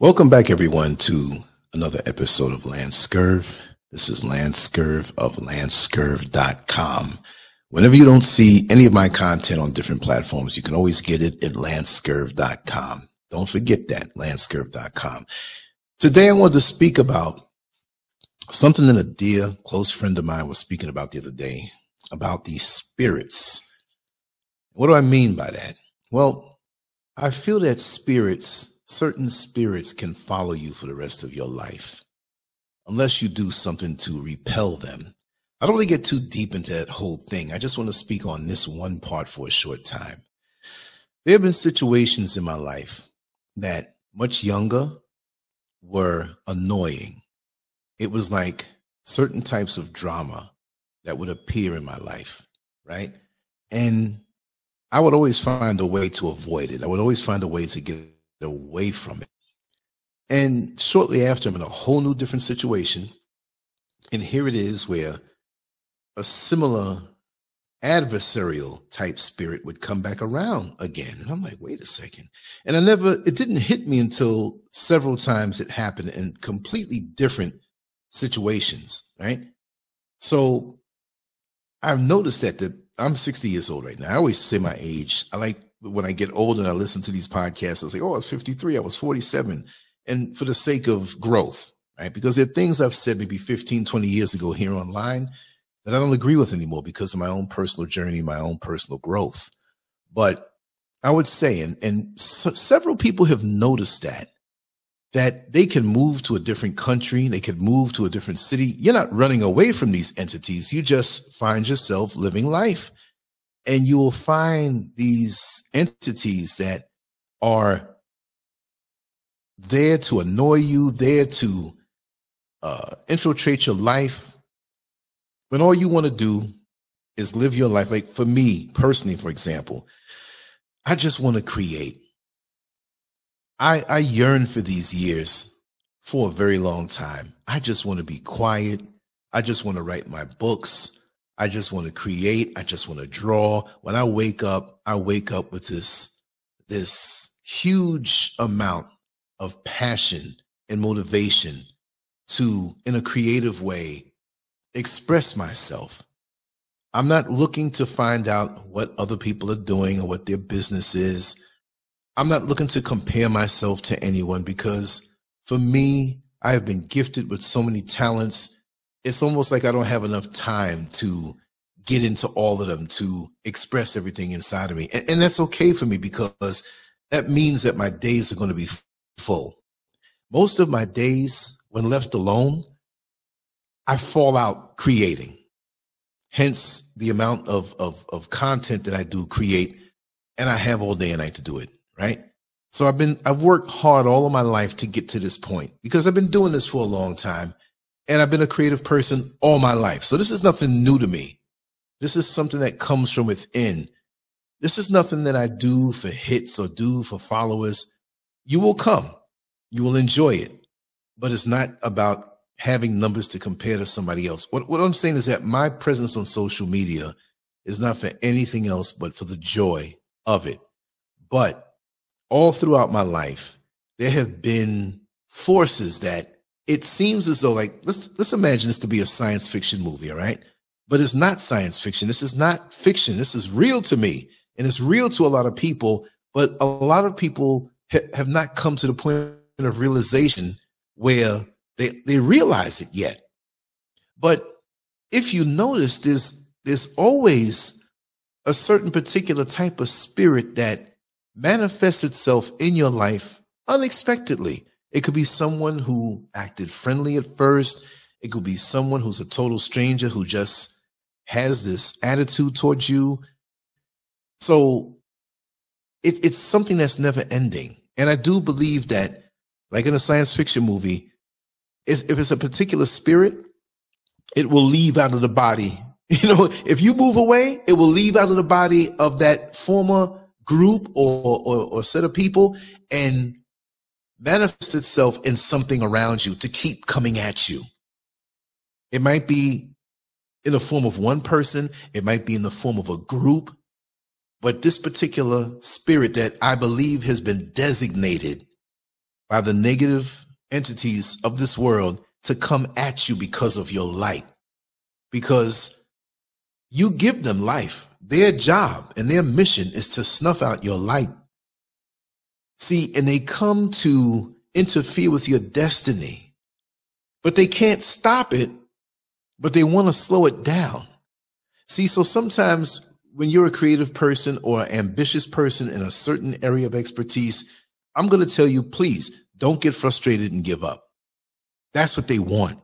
Welcome back, everyone, to another episode of Lance Scurv. This is Lance Scurv of lancescurv.com. Whenever you don't see any of my content on different platforms, you can always get it at lancescurv.com. Don't forget that, lancescurv.com. Today, I wanted to speak about something that a dear close friend of mine was speaking about the other day about these spirits. What do I mean by that? Well, I feel that spirits certain spirits can follow you for the rest of your life unless you do something to repel them. I don't want to get too deep into that whole thing. I just want to speak on this one part for a short time. There have been situations in my life that much younger were annoying. It was like certain types of drama that would appear in my life, right? And I would always find a way to avoid it. I would always find a way to get away from it. And shortly after, I'm in a whole new different situation. And here it is where a similar adversarial type spirit would come back around again. And I'm like, wait a second. And I never, it didn't hit me until several times it happened in completely different situations, right? So I've noticed that the, I'm 60 years old right now. I always say my age. I like when I get older and I listen to these podcasts, I say, oh, I was 53, I was 47. And for the sake of growth, right? Because there are things I've said maybe 15, 20 years ago here online that I don't agree with anymore because of my own personal journey, my own personal growth. But I would say, and, and several people have noticed that, that they can move to a different country, they can move to a different city. You're not running away from these entities. You just find yourself living life and you will find these entities that are there to annoy you, there to uh, infiltrate your life, when all you want to do is live your life. Like for me personally, for example, I just want to create. I, I yearn for these years for a very long time. I just want to be quiet. I just want to write my books. I just want to create. I just want to draw. When I wake up, I wake up with this, this huge amount of passion and motivation to, in a creative way, express myself. I'm not looking to find out what other people are doing or what their business is. I'm not looking to compare myself to anyone because for me, I have been gifted with so many talents it's almost like I don't have enough time to get into all of them to express everything inside of me. And, and that's okay for me because that means that my days are going to be full. Most of my days, when left alone, I fall out creating. Hence the amount of, of, of content that I do create, and I have all day and night to do it, right? So I've been, I've worked hard all of my life to get to this point because I've been doing this for a long time and I've been a creative person all my life. So this is nothing new to me. This is something that comes from within. This is nothing that I do for hits or do for followers. You will come, you will enjoy it, but it's not about having numbers to compare to somebody else. What, what I'm saying is that my presence on social media is not for anything else but for the joy of it. But all throughout my life, there have been forces that it seems as though like let's let's imagine this to be a science fiction movie, all right? But it's not science fiction. This is not fiction. This is real to me, and it's real to a lot of people. But a lot of people ha- have not come to the point of realization where they they realize it yet. But if you notice, there's there's always a certain particular type of spirit that manifests itself in your life unexpectedly. It could be someone who acted friendly at first. It could be someone who's a total stranger who just has this attitude towards you. So it, it's something that's never ending. And I do believe that, like in a science fiction movie, if it's a particular spirit, it will leave out of the body. You know, if you move away, it will leave out of the body of that former group or, or, or set of people and manifest itself in something around you to keep coming at you. It might be in the form of one person, it might be in the form of a group, but this particular spirit that I believe has been designated by the negative entities of this world to come at you because of your light. Because you give them life. Their job and their mission is to snuff out your light. See, and they come to interfere with your destiny, but they can't stop it, but they want to slow it down. See, so sometimes when you're a creative person or an ambitious person in a certain area of expertise, I'm going to tell you, please don't get frustrated and give up. That's what they want.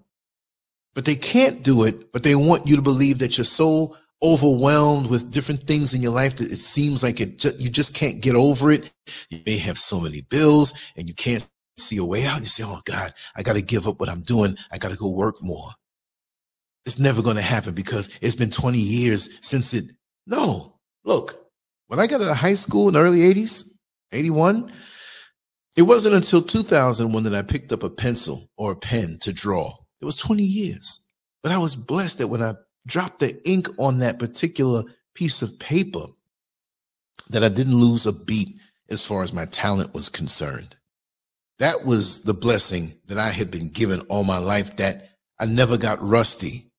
But they can't do it, but they want you to believe that you're so overwhelmed with different things in your life that it seems like it ju- you just can't get over it. You may have so many bills and you can't see a way out. You say, Oh God, I got to give up what I'm doing. I got to go work more. It's never going to happen because it's been 20 years since it. No, look, when I got out of high school in the early 80s, 81, it wasn't until 2001 that I picked up a pencil or a pen to draw. It was 20 years. But I was blessed that when I dropped the ink on that particular piece of paper, that I didn't lose a beat as far as my talent was concerned. That was the blessing that I had been given all my life that I never got rusty.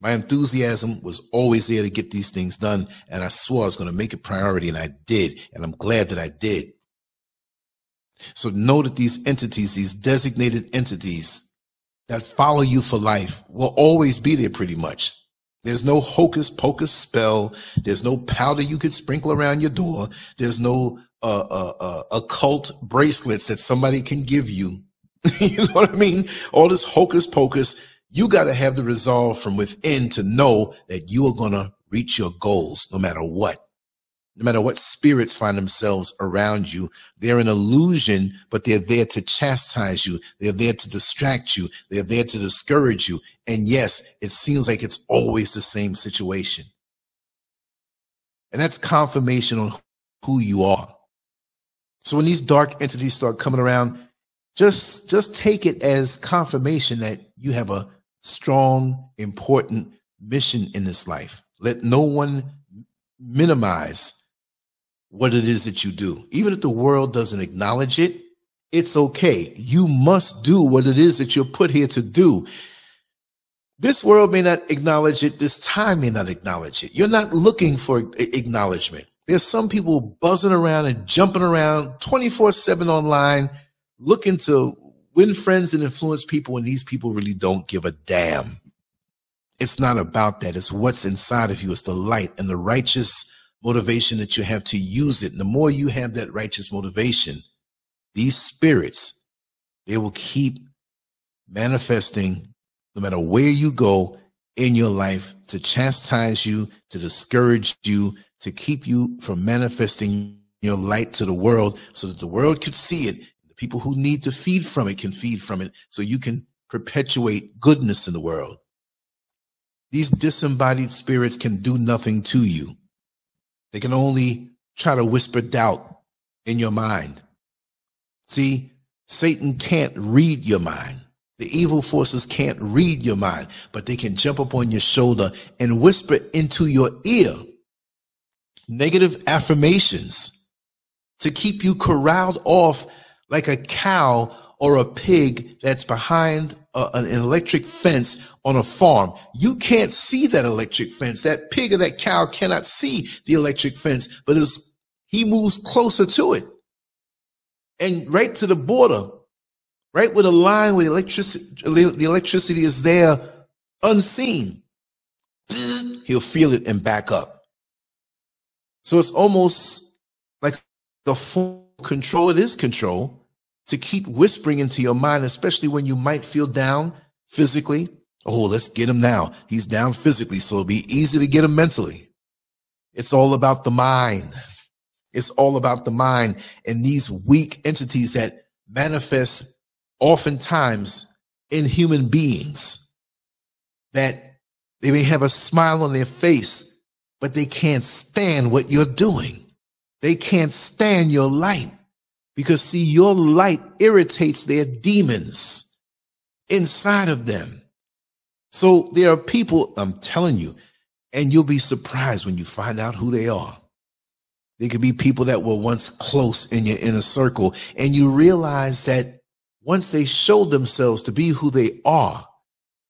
My enthusiasm was always there to get these things done. And I swore I was going to make it priority and I did. And I'm glad that I did. So know that these entities, these designated entities that follow you for life will always be there pretty much. There's no hocus pocus spell. There's no powder you could sprinkle around your door. There's no uh, uh, uh, occult bracelets that somebody can give you. you know what I mean? All this hocus pocus. You got to have the resolve from within to know that you are going to reach your goals no matter what no matter what spirits find themselves around you, they're an illusion, but they're there to chastise you. They're there to distract you. They're there to discourage you. And yes, it seems like it's always the same situation. And that's confirmation on who you are. So when these dark entities start coming around, just, just take it as confirmation that you have a strong, important mission in this life. Let no one minimize what it is that you do. Even if the world doesn't acknowledge it, it's okay. You must do what it is that you're put here to do. This world may not acknowledge it. This time may not acknowledge it. You're not looking for acknowledgement. There's some people buzzing around and jumping around 24 7 online, looking to win friends and influence people, and these people really don't give a damn. It's not about that. It's what's inside of you. It's the light and the righteous motivation that you have to use it. And the more you have that righteous motivation, these spirits, they will keep manifesting no matter where you go in your life to chastise you, to discourage you, to keep you from manifesting your light to the world so that the world could see it. The people who need to feed from it can feed from it so you can perpetuate goodness in the world. These disembodied spirits can do nothing to you. They can only try to whisper doubt in your mind. See, Satan can't read your mind. The evil forces can't read your mind, but they can jump up on your shoulder and whisper into your ear negative affirmations to keep you corralled off like a cow or a pig that's behind a, an electric fence on a farm. You can't see that electric fence. That pig or that cow cannot see the electric fence, but as he moves closer to it and right to the border, right with a line where the electricity, the electricity is there unseen, he'll feel it and back up. So it's almost like the full control. It is control to keep whispering into your mind, especially when you might feel down physically. Oh, let's get him now. He's down physically, so it'll be easy to get him mentally. It's all about the mind. It's all about the mind and these weak entities that manifest oftentimes in human beings that they may have a smile on their face, but they can't stand what you're doing. They can't stand your light. Because see, your light irritates their demons inside of them. So there are people, I'm telling you, and you'll be surprised when you find out who they are. They could be people that were once close in your inner circle, and you realize that once they show themselves to be who they are,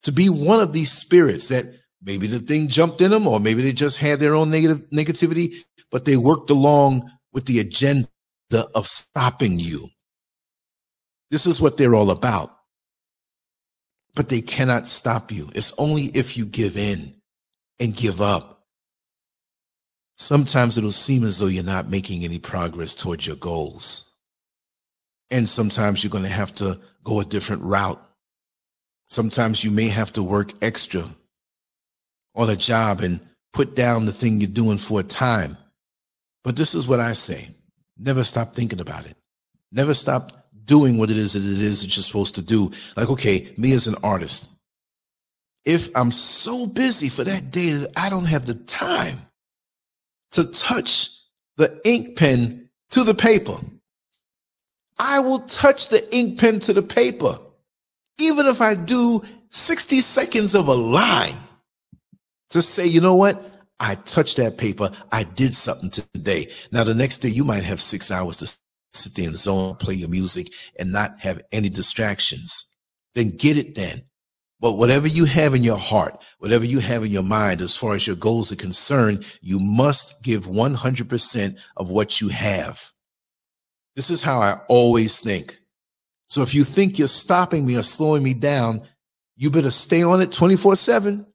to be one of these spirits that maybe the thing jumped in them or maybe they just had their own negative negativity, but they worked along with the agenda of stopping you. This is what they're all about. But they cannot stop you. It's only if you give in and give up. Sometimes it'll seem as though you're not making any progress towards your goals. And sometimes you're going to have to go a different route. Sometimes you may have to work extra on a job and put down the thing you're doing for a time. But this is what I say never stop thinking about it. Never stop doing what it is that it is that you're supposed to do. Like, okay, me as an artist, if I'm so busy for that day that I don't have the time to touch the ink pen to the paper, I will touch the ink pen to the paper, even if I do 60 seconds of a line to say, you know what? I touched that paper. I did something today. Now, the next day, you might have six hours to sit there in the zone, play your music, and not have any distractions. Then get it then. But whatever you have in your heart, whatever you have in your mind, as far as your goals are concerned, you must give 100% of what you have. This is how I always think. So if you think you're stopping me or slowing me down, you better stay on it 24 7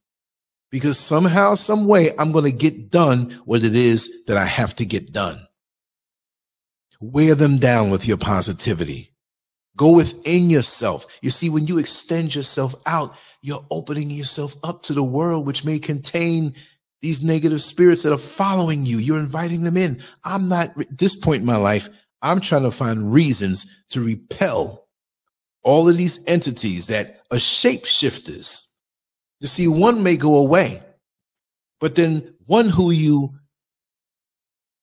because somehow, some way, I'm going to get done what it is that I have to get done. Wear them down with your positivity. Go within yourself. You see, when you extend yourself out, you're opening yourself up to the world, which may contain these negative spirits that are following you. You're inviting them in. I'm not, at this point in my life, I'm trying to find reasons to repel all of these entities that are shapeshifters. You see, one may go away, but then one who you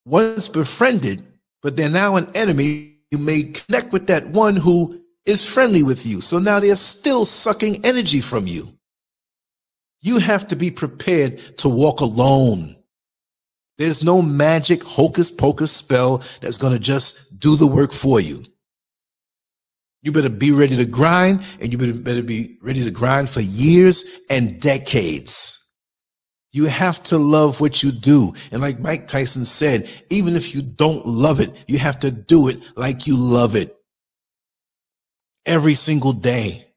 once befriended, but they're now an enemy, you may connect with that one who is friendly with you. So now they're still sucking energy from you. You have to be prepared to walk alone. There's no magic hocus pocus spell that's going to just do the work for you. You better be ready to grind and you better, be ready to grind for years and decades. You have to love what you do. And like Mike Tyson said, even if you don't love it, you have to do it like you love it every single day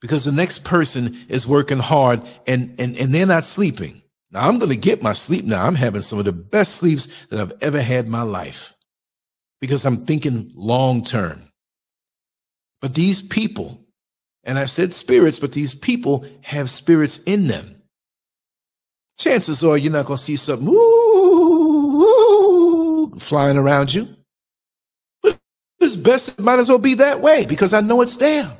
because the next person is working hard and, and, and they're not sleeping. Now I'm going to get my sleep now. I'm having some of the best sleeps that I've ever had in my life because I'm thinking long term. But these people, and I said spirits, but these people have spirits in them. Chances are you're not going to see something woo, woo, flying around you. But it's best, it might as well be that way because I know it's there.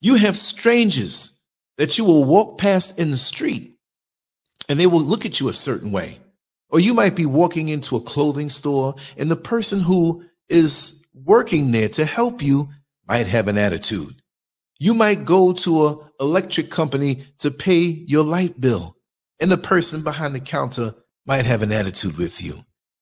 You have strangers that you will walk past in the street and they will look at you a certain way. Or you might be walking into a clothing store and the person who is working there to help you might have an attitude. You might go to a electric company to pay your light bill and the person behind the counter might have an attitude with you.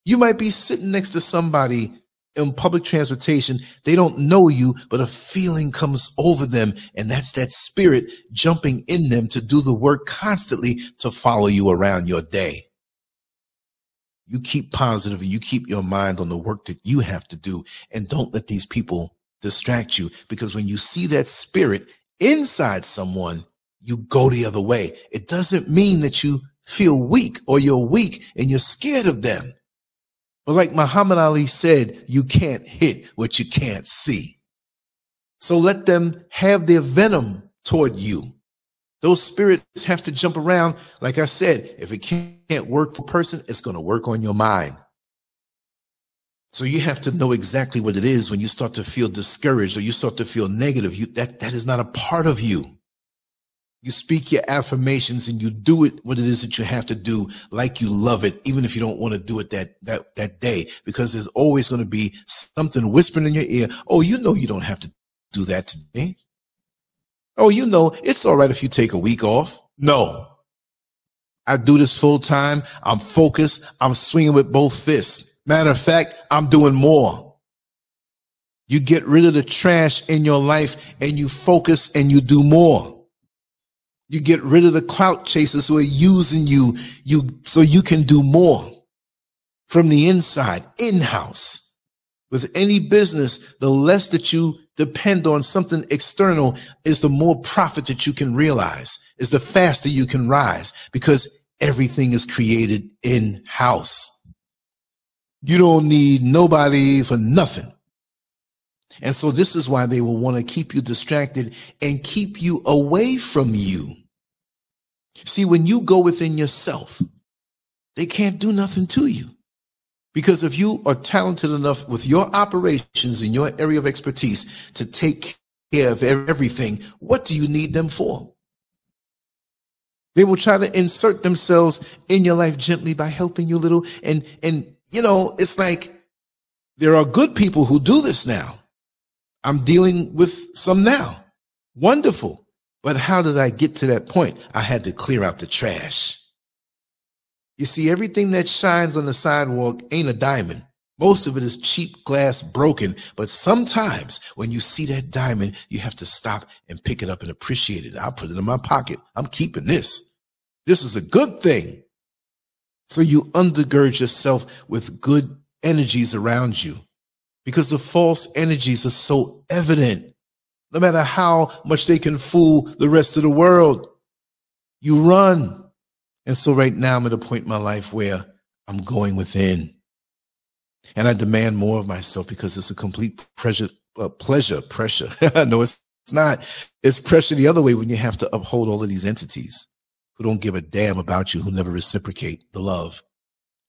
You might be sitting next to somebody in public transportation, they don't know you, but a feeling comes over them. And that's that spirit jumping in them to do the work constantly to follow you around your day. You keep positive and you keep your mind on the work that you have to do and don't let these people distract you because when you see that spirit inside someone, you go the other way. It doesn't mean that you feel weak or you're weak and you're scared of them. But like Muhammad Ali said, you can't hit what you can't see. So let them have their venom toward you. Those spirits have to jump around. Like I said, if it can't work for a person, it's going to work on your mind. So you have to know exactly what it is when you start to feel discouraged or you start to feel negative. You, that, that is not a part of you. You speak your affirmations and you do it what it is that you have to do like you love it, even if you don't want to do it that, that, that day, because there's always going to be something whispering in your ear. Oh, you know, you don't have to do that today. Oh, you know, it's all right if you take a week off. No, I do this full time. I'm focused. I'm swinging with both fists. Matter of fact, I'm doing more. You get rid of the trash in your life and you focus and you do more. You get rid of the clout chasers who are using you, you so you can do more from the inside, in-house. With any business, the less that you depend on something external is the more profit that you can realize, is the faster you can rise because everything is created in house. You don't need nobody for nothing. And so this is why they will want to keep you distracted and keep you away from you. See, when you go within yourself, they can't do nothing to you. Because if you are talented enough with your operations in your area of expertise to take care of everything, what do you need them for? They will try to insert themselves in your life gently by helping you a little. And, and, you know, it's like there are good people who do this now. I'm dealing with some now. Wonderful. But how did I get to that point? I had to clear out the trash. You see, everything that shines on the sidewalk ain't a diamond. Most of it is cheap glass broken, but sometimes when you see that diamond, you have to stop and pick it up and appreciate it. I'll put it in my pocket. I'm keeping this. This is a good thing. So you undergird yourself with good energies around you because the false energies are so evident. No matter how much they can fool the rest of the world, you run. And so right now I'm at a point in my life where I'm going within and I demand more of myself because it's a complete pressure, uh, pleasure, pressure. no, it's, it's not. It's pressure the other way when you have to uphold all of these entities who don't give a damn about you, who never reciprocate the love.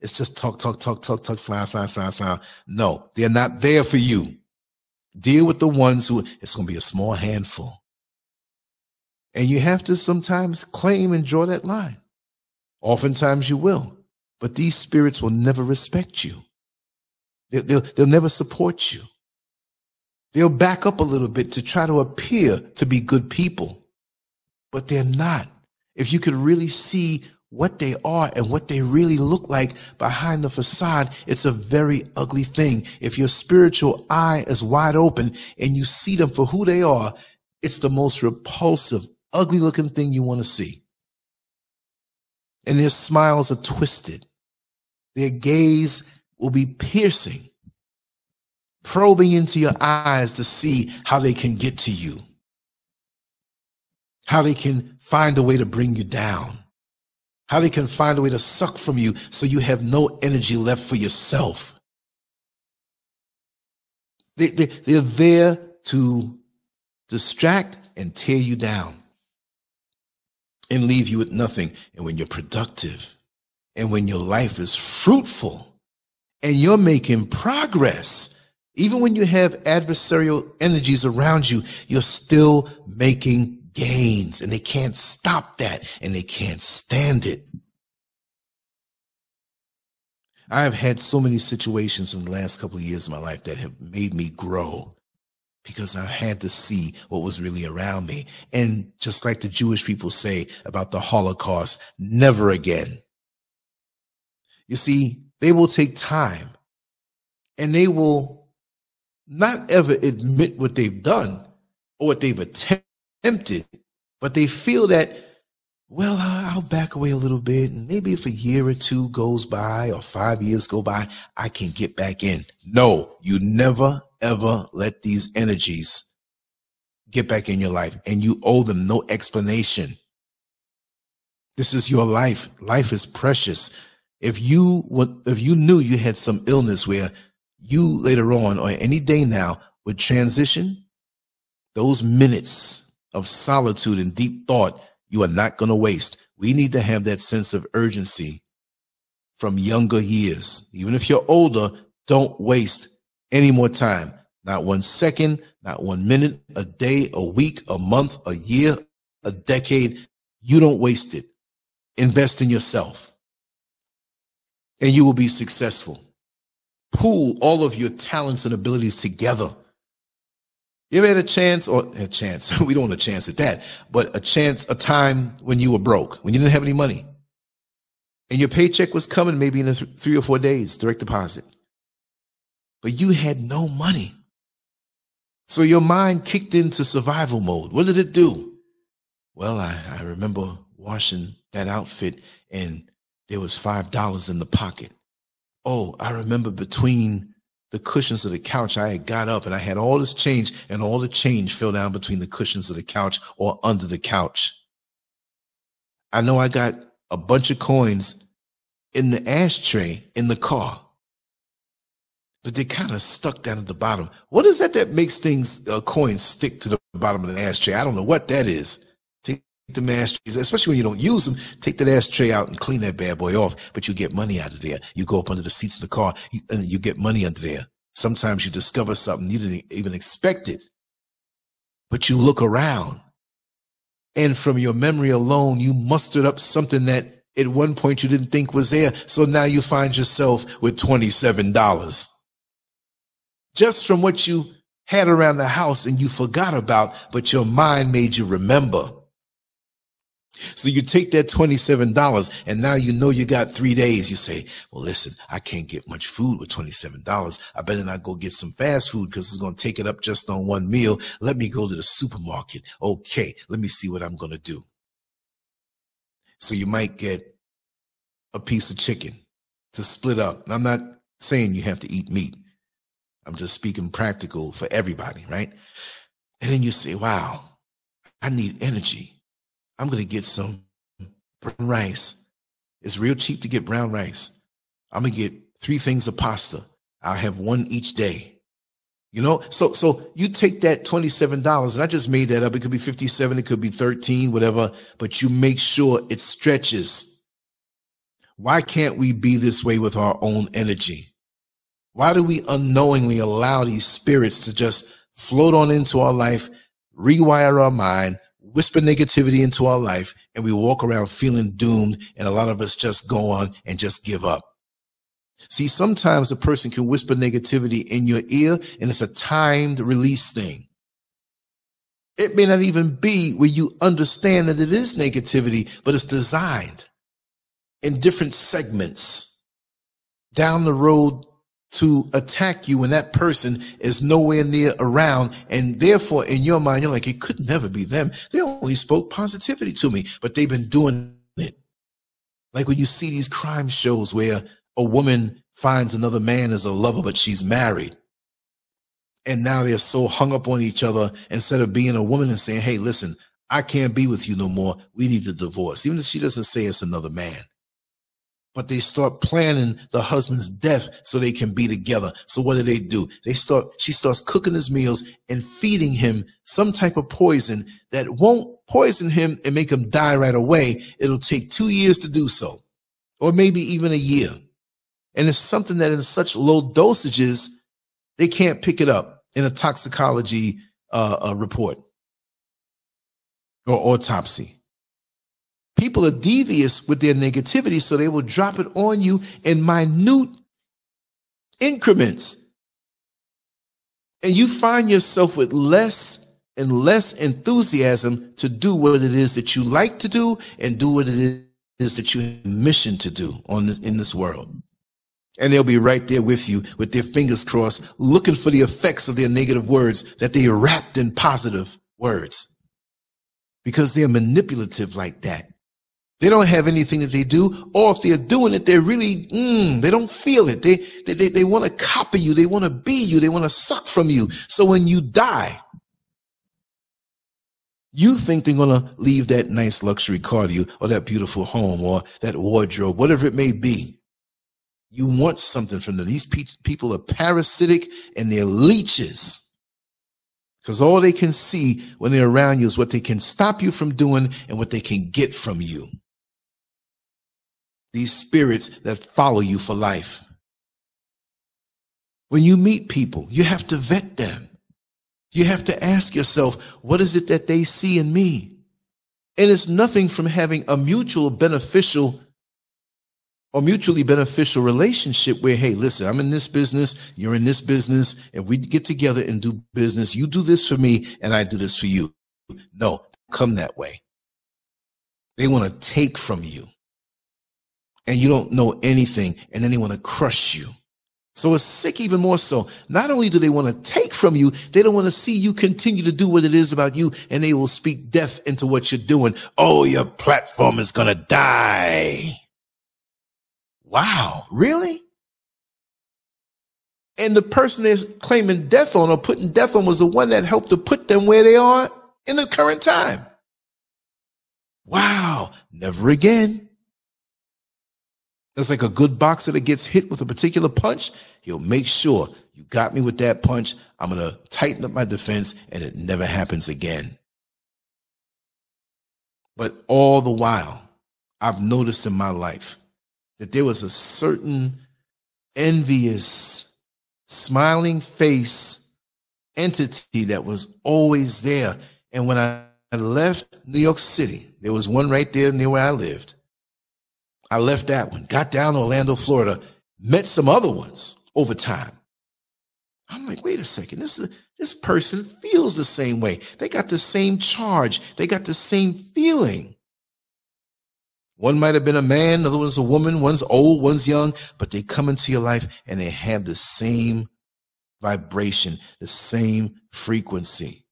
It's just talk, talk, talk, talk, talk, smile, smile, smile, smile. No, they're not there for you. Deal with the ones who it's going to be a small handful. And you have to sometimes claim and draw that line. Oftentimes you will, but these spirits will never respect you. They'll, they'll, they'll never support you. They'll back up a little bit to try to appear to be good people, but they're not. If you could really see what they are and what they really look like behind the facade, it's a very ugly thing. If your spiritual eye is wide open and you see them for who they are, it's the most repulsive, ugly looking thing you want to see. And their smiles are twisted. Their gaze will be piercing, probing into your eyes to see how they can get to you, how they can find a way to bring you down how they can find a way to suck from you so you have no energy left for yourself. They, they, they're there to distract and tear you down and leave you with nothing. And when you're productive and when your life is fruitful and you're making progress, even when you have adversarial energies around you, you're still making gains and they can't stop that and they can't stand it. I have had so many situations in the last couple of years of my life that have made me grow because I had to see what was really around me. And just like the Jewish people say about the Holocaust, never again. You see, they will take time and they will not ever admit what they've done or what they've attempted but they feel that, well, I'll back away a little bit. And maybe if a year or two goes by or five years go by, I can get back in. No, you never, ever let these energies get back in your life and you owe them no explanation. This is your life. Life is precious. If you would, if you knew you had some illness where you later on or any day now would transition, those minutes of solitude and deep thought you are not going to waste. We need to have that sense of urgency from younger years. Even if you're older, don't waste any more time. Not one second, not one minute, a day, a week, a month, a year, a decade. You don't waste it. Invest in yourself and you will be successful. Pool all of your talents and abilities together you ever had a chance or a chance? we don't want a chance at that, but a chance, a time when you were broke, when you didn't have any money and your paycheck was coming maybe in th- three or four days, direct deposit, but you had no money. So your mind kicked into survival mode. What did it do? Well, I, I remember washing that outfit and there was $5 in the pocket. Oh, I remember between the cushions of the couch, I had got up and I had all this change and all the change fell down between the cushions of the couch or under the couch. I know I got a bunch of coins in the ashtray in the car, but they're kind of stuck down at the bottom. What is that that makes things, uh, coins stick to the bottom of the ashtray? I don't know what that is Take the ashtrays, especially when you don't use them, take that ashtray out and clean that bad boy off. But you get money out of there. You go up under the seats of the car and you get money under there. Sometimes you discover something you didn't even expect it, but you look around and from your memory alone, you mustered up something that at one point you didn't think was there. So now you find yourself with $27 just from what you had around the house and you forgot about, but your mind made you remember. So you take that $27 and now you know you got three days. You say, well, listen, I can't get much food with $27. I better not go get some fast food because it's going to take it up just on one meal. Let me go to the supermarket. Okay. Let me see what I'm going to do. So you might get a piece of chicken to split up. I'm not saying you have to eat meat. I'm just speaking practical for everybody, right? And then you say, wow, I need energy. I'm going to get some brown rice. It's real cheap to get brown rice. I'm going to get three things of pasta. I'll have one each day. You know, so so you take that $27, and I just made that up. It could be 57, it could be 13, whatever, but you make sure it stretches. Why can't we be this way with our own energy? Why do we unknowingly allow these spirits to just float on into our life, rewire our mind, whisper negativity into our life and we walk around feeling doomed and a lot of us just go on and just give up. See, sometimes a person can whisper negativity in your ear and it's a timed release thing. It may not even be where you understand that it is negativity, but it's designed in different segments down the road to attack you when that person is nowhere near around. And therefore, in your mind, you're like, it could never be them. They only spoke positivity to me, but they've been doing it. Like when you see these crime shows where a woman finds another man as a lover, but she's married. And now they're so hung up on each other instead of being a woman and saying, Hey, listen, I can't be with you no more. We need to divorce. Even if she doesn't say it's another man but they start planning the husband's death so they can be together. So what do they do? They start, she starts cooking his meals and feeding him some type of poison that won't poison him and make him die right away. It'll take two years to do so, or maybe even a year. And it's something that in such low dosages, they can't pick it up in a toxicology uh, uh, report or autopsy. People are devious with their negativity, so they will drop it on you in minute increments. And you find yourself with less and less enthusiasm to do what it is that you like to do and do what it is that you have mission to do on in this world. And they'll be right there with you with their fingers crossed, looking for the effects of their negative words that they wrapped in positive words because they're manipulative like that. They don't have anything that they do, or if they're doing it, they're really, mm, they don't feel it. They, they, they, they want to copy you. They want to be you. They want to suck from you. So when you die, you think they're going to leave that nice luxury car to you or that beautiful home or that wardrobe, whatever it may be. You want something from them. These pe- people are parasitic and they're leeches. Because all they can see when they're around you is what they can stop you from doing and what they can get from you these spirits that follow you for life. When you meet people, you have to vet them. You have to ask yourself, what is it that they see in me? And it's nothing from having a mutual beneficial or mutually beneficial relationship where, hey, listen, I'm in this business, you're in this business, and we get together and do business. You do this for me, and I do this for you. No, come that way. They want to take from you and you don't know anything and then they want to crush you. So it's sick even more so. Not only do they want to take from you, they don't want to see you continue to do what it is about you and they will speak death into what you're doing. Oh, your platform is going to die. Wow. Really? And the person that's claiming death on or putting death on was the one that helped to put them where they are in the current time. Wow. Never again. That's like a good boxer that gets hit with a particular punch. He'll make sure you got me with that punch. I'm going to tighten up my defense and it never happens again. But all the while, I've noticed in my life that there was a certain envious, smiling face entity that was always there. And when I left New York City, there was one right there near where I lived. I left that one, got down to Orlando, Florida, met some other ones over time. I'm like, wait a second, this is this person feels the same way. They got the same charge, they got the same feeling. One might have been a man, another one's a woman, one's old, one's young, but they come into your life and they have the same vibration, the same frequency.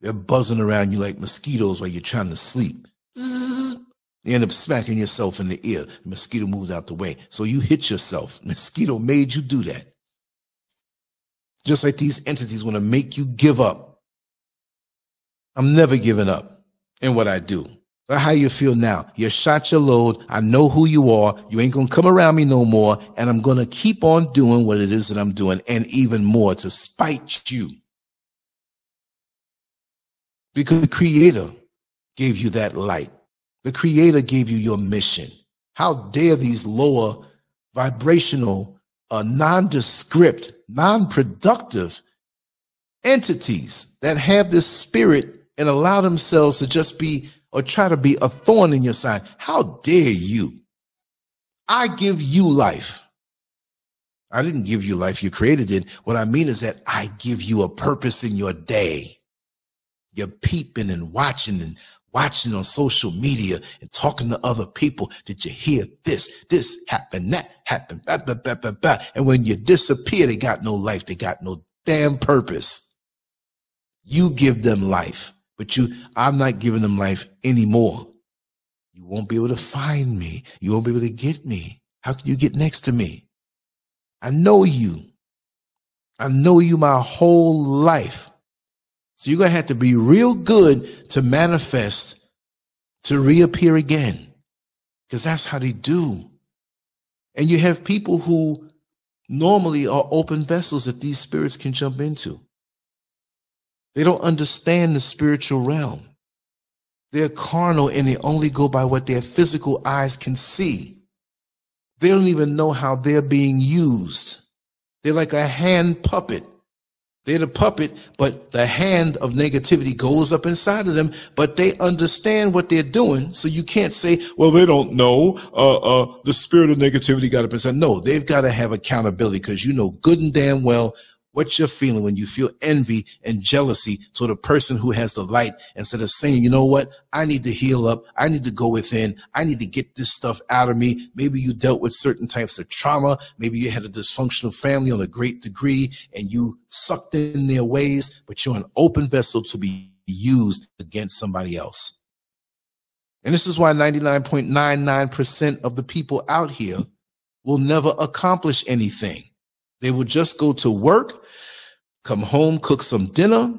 They're buzzing around you like mosquitoes while you're trying to sleep. Zzz, you end up smacking yourself in the ear. The mosquito moves out the way. So you hit yourself. Mosquito made you do that. Just like these entities want to make you give up. I'm never giving up in what I do. But how you feel now? You shot your load. I know who you are. You ain't going to come around me no more. And I'm going to keep on doing what it is that I'm doing and even more to spite you. Because the creator gave you that light. The creator gave you your mission. How dare these lower vibrational, uh, nondescript, non-productive entities that have this spirit and allow themselves to just be or try to be a thorn in your side. How dare you? I give you life. I didn't give you life. You created it. What I mean is that I give you a purpose in your day. You're peeping and watching and watching on social media and talking to other people. Did you hear this? This happened, that happened, blah, blah, blah, blah, blah. And when you disappear, they got no life. They got no damn purpose. You give them life, but you, I'm not giving them life anymore. You won't be able to find me. You won't be able to get me. How can you get next to me? I know you. I know you my whole life. So you're going to have to be real good to manifest to reappear again because that's how they do. And you have people who normally are open vessels that these spirits can jump into. They don't understand the spiritual realm. They're carnal and they only go by what their physical eyes can see. They don't even know how they're being used. They're like a hand puppet they're the puppet, but the hand of negativity goes up inside of them, but they understand what they're doing. So you can't say, well, they don't know. Uh, uh, the spirit of negativity got up inside. No, they've got to have accountability because you know good and damn well what you're feeling when you feel envy and jealousy to the person who has the light instead of saying, you know what, I need to heal up. I need to go within. I need to get this stuff out of me. Maybe you dealt with certain types of trauma. Maybe you had a dysfunctional family on a great degree and you sucked in their ways, but you're an open vessel to be used against somebody else. And this is why 99.99% of the people out here will never accomplish anything they would just go to work, come home, cook some dinner,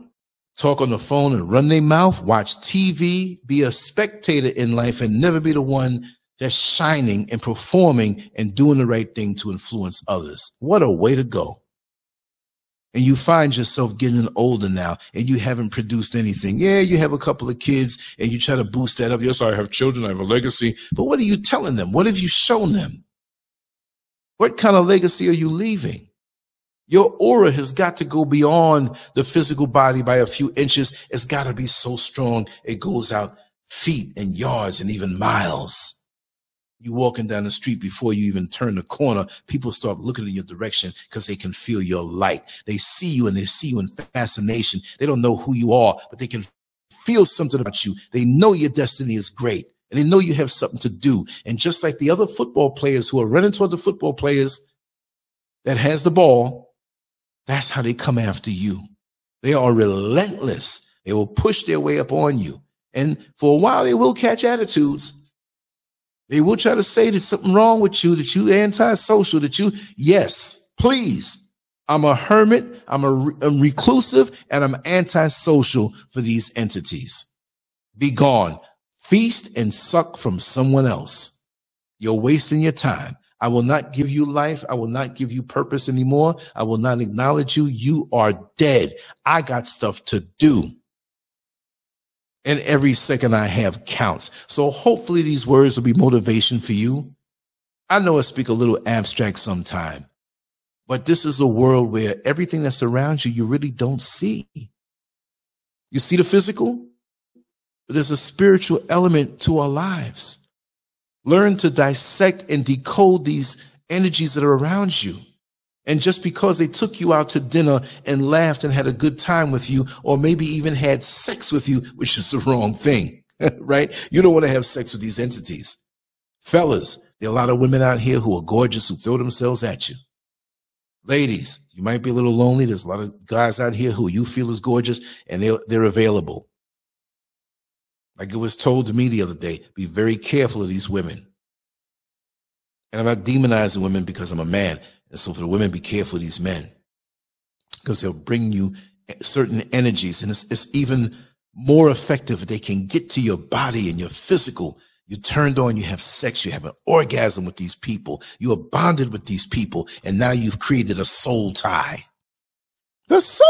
talk on the phone and run their mouth, watch TV, be a spectator in life and never be the one that's shining and performing and doing the right thing to influence others. What a way to go. And you find yourself getting older now and you haven't produced anything. Yeah, you have a couple of kids and you try to boost that up. Yes, I have children. I have a legacy. But what are you telling them? What have you shown them? What kind of legacy are you leaving? Your aura has got to go beyond the physical body by a few inches. It's got to be so strong. It goes out feet and yards and even miles. You walking down the street before you even turn the corner, people start looking in your direction because they can feel your light. They see you and they see you in fascination. They don't know who you are, but they can feel something about you. They know your destiny is great. and they know you have something to do. And just like the other football players who are running toward the football players that has the ball, that's how they come after you. They are relentless. They will push their way up on you. And for a while, they will catch attitudes. They will try to say there's something wrong with you, that you antisocial, that you, yes, please. I'm a hermit. I'm a, a reclusive and I'm antisocial for these entities. Be gone. Feast and suck from someone else. You're wasting your time. I will not give you life. I will not give you purpose anymore. I will not acknowledge you. You are dead. I got stuff to do. And every second I have counts. So hopefully these words will be motivation for you. I know I speak a little abstract sometime, but this is a world where everything that surrounds you, you really don't see. You see the physical, but there's a spiritual element to our lives. Learn to dissect and decode these energies that are around you. And just because they took you out to dinner and laughed and had a good time with you, or maybe even had sex with you, which is the wrong thing, right? You don't want to have sex with these entities. Fellas, there are a lot of women out here who are gorgeous, who throw themselves at you. Ladies, you might be a little lonely. There's a lot of guys out here who you feel is gorgeous and they're, they're available. Like it was told to me the other day, be very careful of these women. And I'm not demonizing women because I'm a man. And so for the women, be careful of these men because they'll bring you certain energies. And it's, it's even more effective they can get to your body and your physical. You turned on, you have sex, you have an orgasm with these people. You are bonded with these people. And now you've created a soul tie. The soul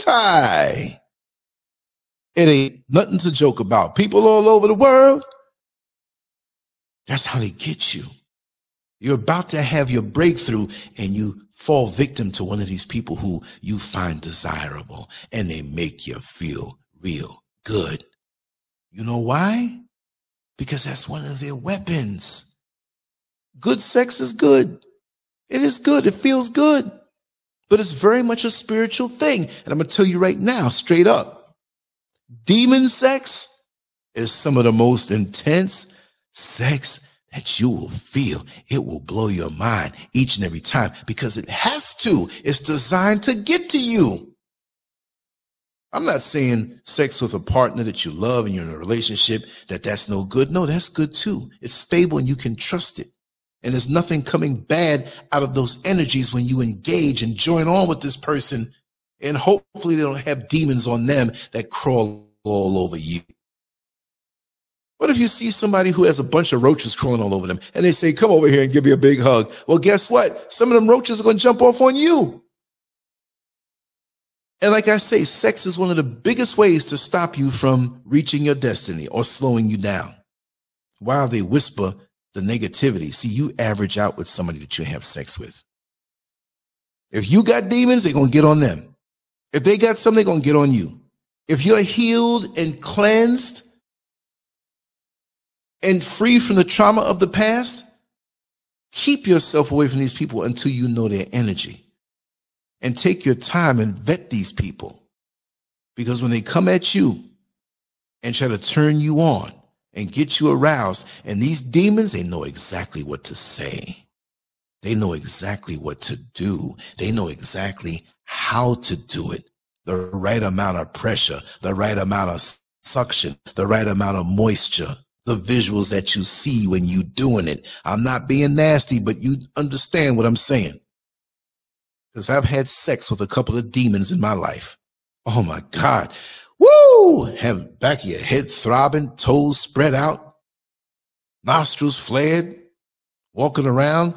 tie. It ain't nothing to joke about. People all over the world, that's how they get you. You're about to have your breakthrough and you fall victim to one of these people who you find desirable and they make you feel real good. You know why? Because that's one of their weapons. Good sex is good. It is good. It feels good, but it's very much a spiritual thing. And I'm going to tell you right now, straight up, Demon sex is some of the most intense sex that you will feel. It will blow your mind each and every time because it has to. It's designed to get to you. I'm not saying sex with a partner that you love and you're in a relationship that that's no good. No, that's good too. It's stable and you can trust it. And there's nothing coming bad out of those energies when you engage and join on with this person and hopefully they don't have demons on them that crawl all over you. What if you see somebody who has a bunch of roaches crawling all over them and they say, come over here and give me a big hug? Well, guess what? Some of them roaches are going to jump off on you. And like I say, sex is one of the biggest ways to stop you from reaching your destiny or slowing you down. While they whisper the negativity, see, you average out with somebody that you have sex with. If you got demons, they're going to get on them. If they got something, they're going to get on you. If you're healed and cleansed and free from the trauma of the past, keep yourself away from these people until you know their energy. And take your time and vet these people. Because when they come at you and try to turn you on and get you aroused, and these demons, they know exactly what to say. They know exactly what to do. They know exactly how to do it. The right amount of pressure, the right amount of suction, the right amount of moisture, the visuals that you see when you're doing it. I'm not being nasty, but you understand what I'm saying. Because I've had sex with a couple of demons in my life. Oh my God. Woo! Have back of your head throbbing, toes spread out, nostrils flared, walking around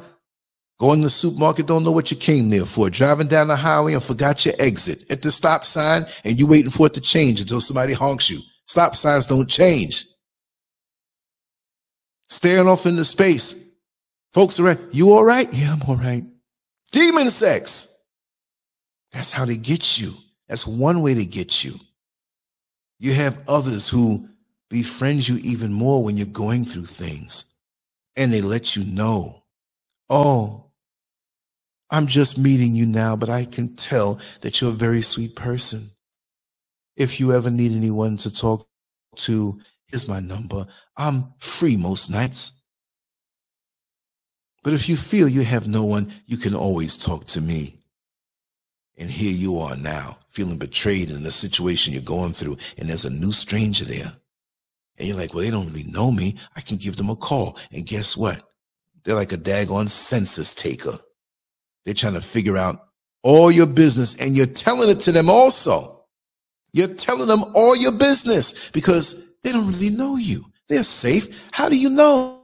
Going to the supermarket, don't know what you came there for. Driving down the highway and forgot your exit at the stop sign and you waiting for it to change until somebody honks you. Stop signs don't change. Staring off into space. Folks around, you all right? Yeah, I'm all right. Demon sex. That's how they get you. That's one way to get you. You have others who befriend you even more when you're going through things and they let you know, oh, I'm just meeting you now, but I can tell that you're a very sweet person. If you ever need anyone to talk to, Here's my number. I'm free most nights. But if you feel you have no one, you can always talk to me. And here you are now, feeling betrayed in the situation you're going through, and there's a new stranger there. And you're like, well, they don't really know me. I can give them a call. And guess what? They're like a daggone census taker. They're trying to figure out all your business, and you're telling it to them also. You're telling them all your business because they don't really know you. They're safe. How do you know?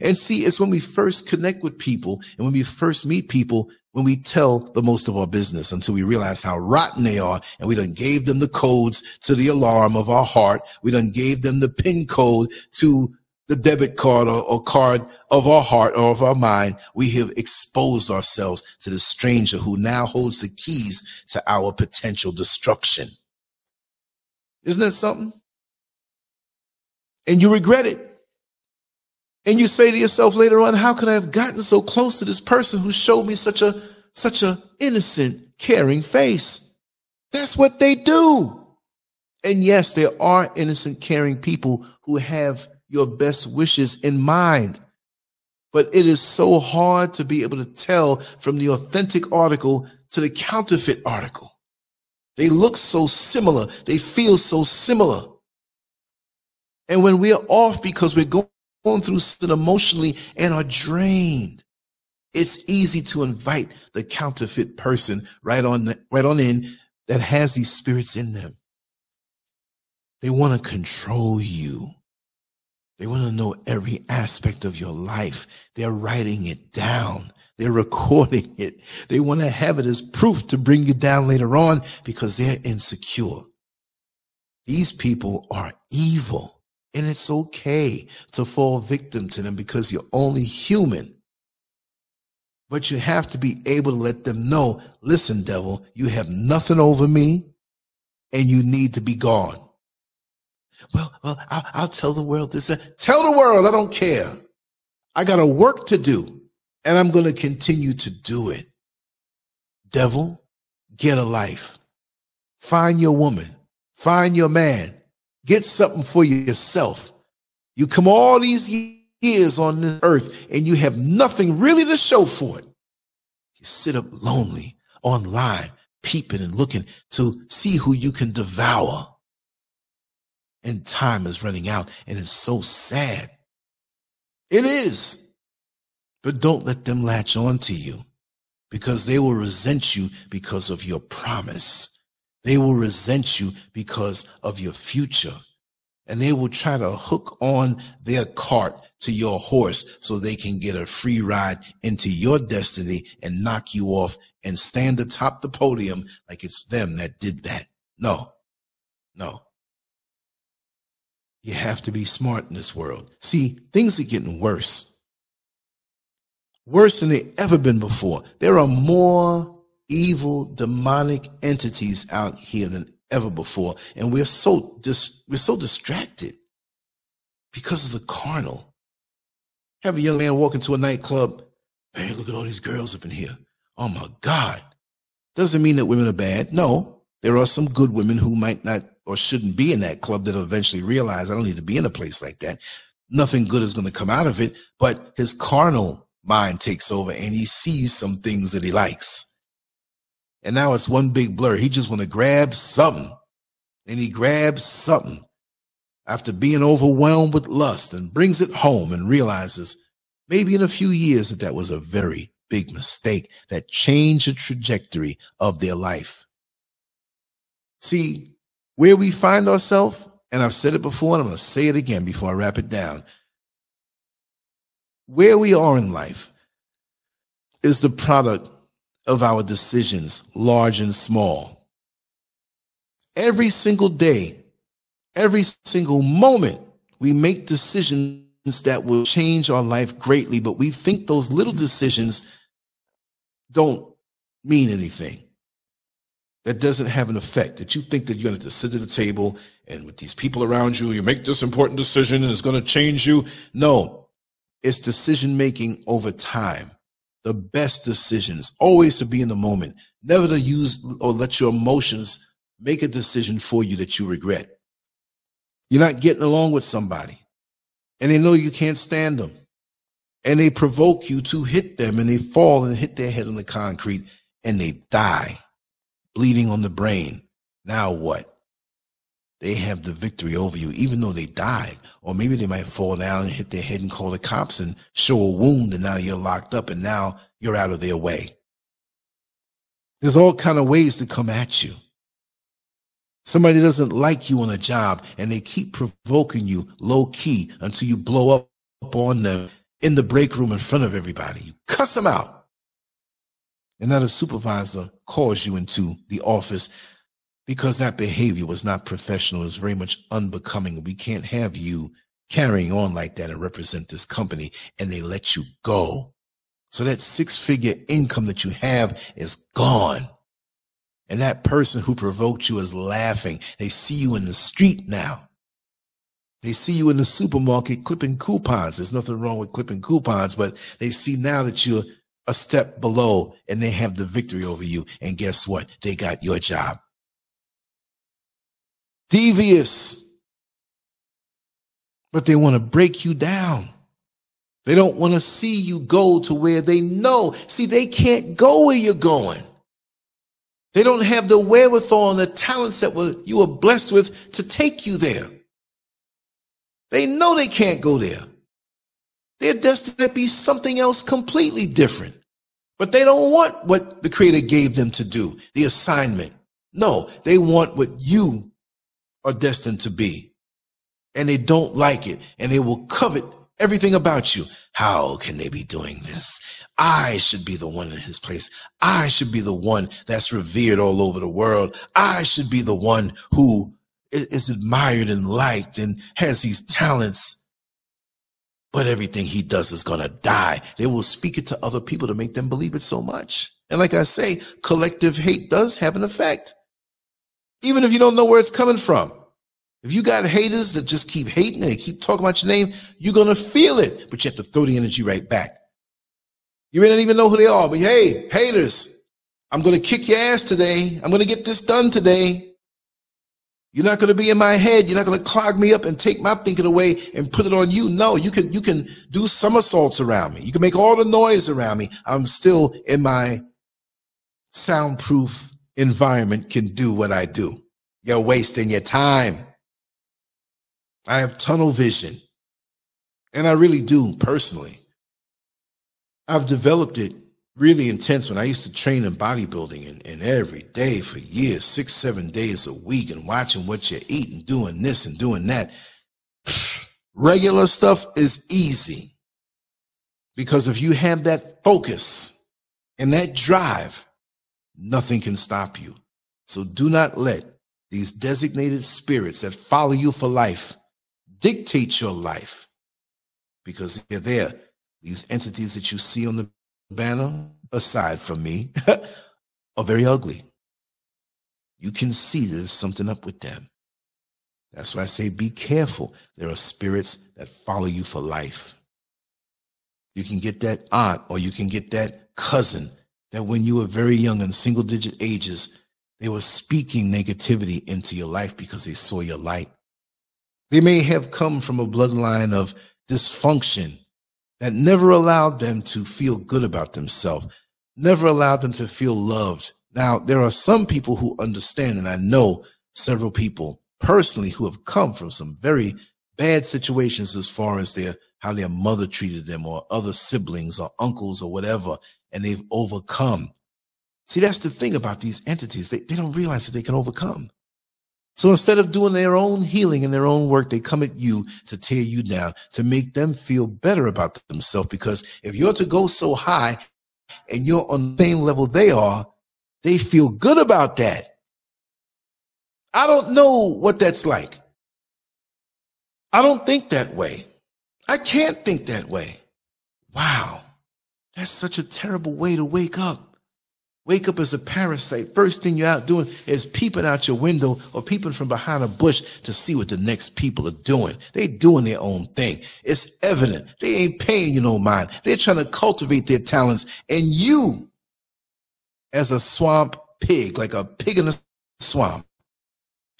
And see, it's when we first connect with people and when we first meet people, when we tell the most of our business until we realize how rotten they are. And we done gave them the codes to the alarm of our heart. We done gave them the pin code to the debit card or, or card of our heart or of our mind. We have exposed ourselves to the stranger who now holds the keys to our potential destruction. Isn't that something? And you regret it. And you say to yourself later on, how could I have gotten so close to this person who showed me such a such a innocent, caring face? That's what they do. And yes, there are innocent, caring people who have your best wishes in mind. But it is so hard to be able to tell from the authentic article to the counterfeit article. They look so similar. They feel so similar. And when we're off because we're going through something emotionally and are drained. It's easy to invite the counterfeit person right on, right on in that has these spirits in them. They want to control you. They want to know every aspect of your life. They're writing it down. They're recording it. They want to have it as proof to bring you down later on because they're insecure. These people are evil. And it's okay to fall victim to them because you're only human. But you have to be able to let them know listen, devil, you have nothing over me and you need to be gone. Well, well, I'll, I'll tell the world this. Uh, tell the world, I don't care. I got a work to do and I'm going to continue to do it. Devil, get a life. Find your woman. Find your man. Get something for yourself. You come all these years on this earth and you have nothing really to show for it. You sit up lonely online, peeping and looking to see who you can devour. And time is running out and it's so sad. It is. But don't let them latch on to you because they will resent you because of your promise. They will resent you because of your future. And they will try to hook on their cart to your horse so they can get a free ride into your destiny and knock you off and stand atop the podium like it's them that did that. No, no. You have to be smart in this world. See, things are getting worse. Worse than they ever been before. There are more evil demonic entities out here than ever before and we're so dis- we're so distracted because of the carnal have a young man walk into a nightclub man look at all these girls up in here oh my god doesn't mean that women are bad no there are some good women who might not or shouldn't be in that club that'll eventually realize i don't need to be in a place like that nothing good is going to come out of it but his carnal mind takes over and he sees some things that he likes and now it's one big blur. He just want to grab something. And he grabs something after being overwhelmed with lust and brings it home and realizes maybe in a few years that that was a very big mistake that changed the trajectory of their life. See, where we find ourselves, and I've said it before, and I'm going to say it again before I wrap it down. Where we are in life is the product of our decisions, large and small. Every single day, every single moment, we make decisions that will change our life greatly, but we think those little decisions don't mean anything. That doesn't have an effect. That you think that you're going to sit at the table and with these people around you, you make this important decision and it's going to change you. No, it's decision making over time the best decisions, always to be in the moment, never to use or let your emotions make a decision for you that you regret. You're not getting along with somebody and they know you can't stand them and they provoke you to hit them and they fall and hit their head on the concrete and they die bleeding on the brain. Now what? They have the victory over you, even though they died. Or maybe they might fall down and hit their head and call the cops and show a wound and now you're locked up and now you're out of their way. There's all kind of ways to come at you. Somebody doesn't like you on a job and they keep provoking you low key until you blow up on them in the break room in front of everybody. You cuss them out. And the supervisor calls you into the office because that behavior was not professional. It was very much unbecoming. We can't have you carrying on like that and represent this company and they let you go. So that six figure income that you have is gone. And that person who provoked you is laughing. They see you in the street now. They see you in the supermarket clipping coupons. There's nothing wrong with clipping coupons, but they see now that you're a step below and they have the victory over you. And guess what? They got your job. Devious. But they want to break you down. They don't want to see you go to where they know. See, they can't go where you're going. They don't have the wherewithal and the talents that were, you were blessed with to take you there. They know they can't go there. They're destined to be something else completely different. But they don't want what the Creator gave them to do, the assignment. No, they want what you are destined to be. And they don't like it. And they will covet everything about you. How can they be doing this? I should be the one in his place. I should be the one that's revered all over the world. I should be the one who is admired and liked and has these talents. But everything he does is going to die. They will speak it to other people to make them believe it so much. And like I say, collective hate does have an effect. Even if you don't know where it's coming from. If you got haters that just keep hating and keep talking about your name, you're going to feel it, but you have to throw the energy right back. You may not even know who they are, but hey, haters, I'm going to kick your ass today. I'm going to get this done today. You're not going to be in my head. You're not going to clog me up and take my thinking away and put it on you. No, you can, you can do somersaults around me. You can make all the noise around me. I'm still in my soundproof environment can do what I do. You're wasting your time. I have tunnel vision. And I really do personally. I've developed it really intense when I used to train in bodybuilding and, and every day for years, six, seven days a week, and watching what you're eating, doing this and doing that. Regular stuff is easy because if you have that focus and that drive, nothing can stop you. So do not let these designated spirits that follow you for life dictate your life because they're there. These entities that you see on the banner, aside from me, are very ugly. You can see there's something up with them. That's why I say be careful. There are spirits that follow you for life. You can get that aunt or you can get that cousin that when you were very young in single digit ages, they were speaking negativity into your life because they saw your light. They may have come from a bloodline of dysfunction that never allowed them to feel good about themselves, never allowed them to feel loved. Now, there are some people who understand, and I know several people personally who have come from some very bad situations as far as their how their mother treated them or other siblings or uncles or whatever, and they've overcome. See, that's the thing about these entities. They, they don't realize that they can overcome. So instead of doing their own healing and their own work, they come at you to tear you down, to make them feel better about themselves. Because if you're to go so high and you're on the same level they are, they feel good about that. I don't know what that's like. I don't think that way. I can't think that way. Wow. That's such a terrible way to wake up. Wake up as a parasite. First thing you're out doing is peeping out your window or peeping from behind a bush to see what the next people are doing. They doing their own thing. It's evident. They ain't paying you no mind. They're trying to cultivate their talents. And you, as a swamp pig, like a pig in a swamp,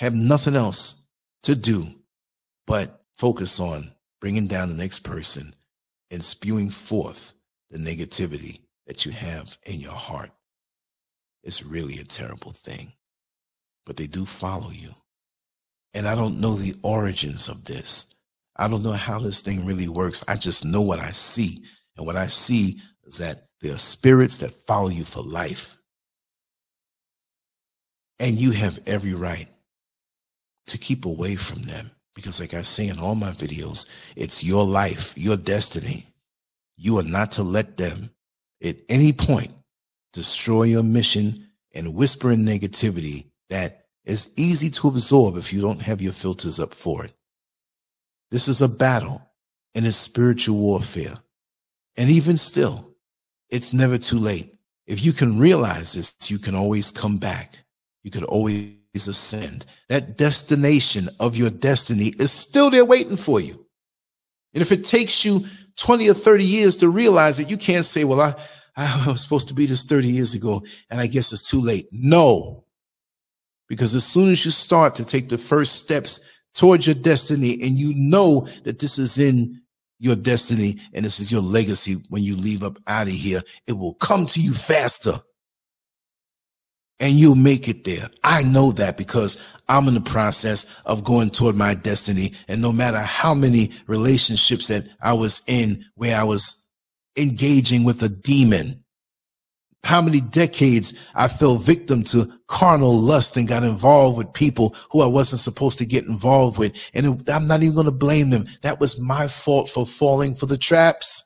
have nothing else to do but focus on bringing down the next person and spewing forth the negativity that you have in your heart. It's really a terrible thing, but they do follow you. And I don't know the origins of this. I don't know how this thing really works. I just know what I see. And what I see is that there are spirits that follow you for life. And you have every right to keep away from them. Because, like I say in all my videos, it's your life, your destiny. You are not to let them at any point destroy your mission and whisper in negativity that is easy to absorb if you don't have your filters up for it. This is a battle and it's spiritual warfare. And even still, it's never too late. If you can realize this, you can always come back. You can always ascend. That destination of your destiny is still there waiting for you. And if it takes you 20 or 30 years to realize it, you can't say, well, I, I was supposed to be this 30 years ago and I guess it's too late. No, because as soon as you start to take the first steps towards your destiny and you know that this is in your destiny and this is your legacy when you leave up out of here, it will come to you faster and you'll make it there. I know that because I'm in the process of going toward my destiny. And no matter how many relationships that I was in where I was engaging with a demon, how many decades I fell victim to carnal lust and got involved with people who I wasn't supposed to get involved with. And I'm not even going to blame them. That was my fault for falling for the traps.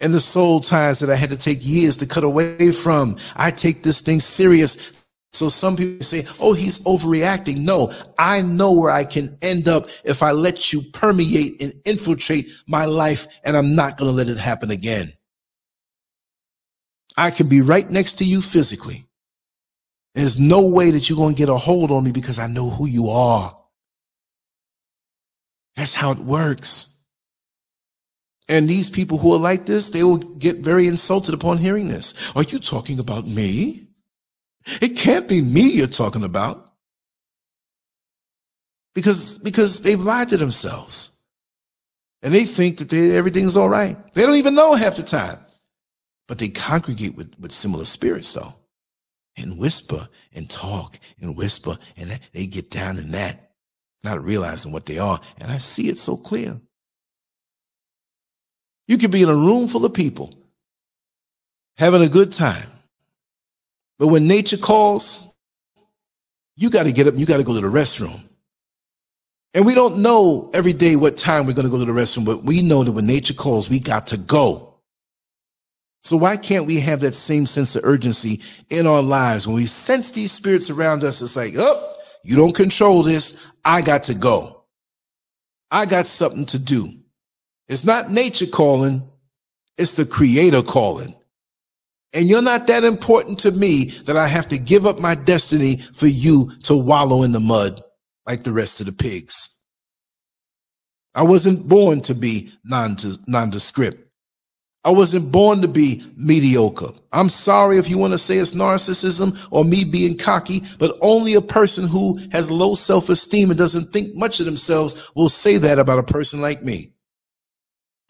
And the soul ties that I had to take years to cut away from. I take this thing serious. So some people say, oh, he's overreacting. No, I know where I can end up if I let you permeate and infiltrate my life, and I'm not going to let it happen again. I can be right next to you physically. There's no way that you're going to get a hold on me because I know who you are. That's how it works. And these people who are like this, they will get very insulted upon hearing this. Are you talking about me? It can't be me you're talking about. Because, because they've lied to themselves. And they think that they, everything's all right. They don't even know half the time but they congregate with, with similar spirits though and whisper and talk and whisper and they get down in that not realizing what they are and i see it so clear you could be in a room full of people having a good time but when nature calls you got to get up you got to go to the restroom and we don't know every day what time we're going to go to the restroom but we know that when nature calls we got to go so why can't we have that same sense of urgency in our lives when we sense these spirits around us? It's like, oh, you don't control this. I got to go. I got something to do. It's not nature calling. It's the creator calling. And you're not that important to me that I have to give up my destiny for you to wallow in the mud like the rest of the pigs. I wasn't born to be nondescript. I wasn't born to be mediocre. I'm sorry if you want to say it's narcissism or me being cocky, but only a person who has low self esteem and doesn't think much of themselves will say that about a person like me.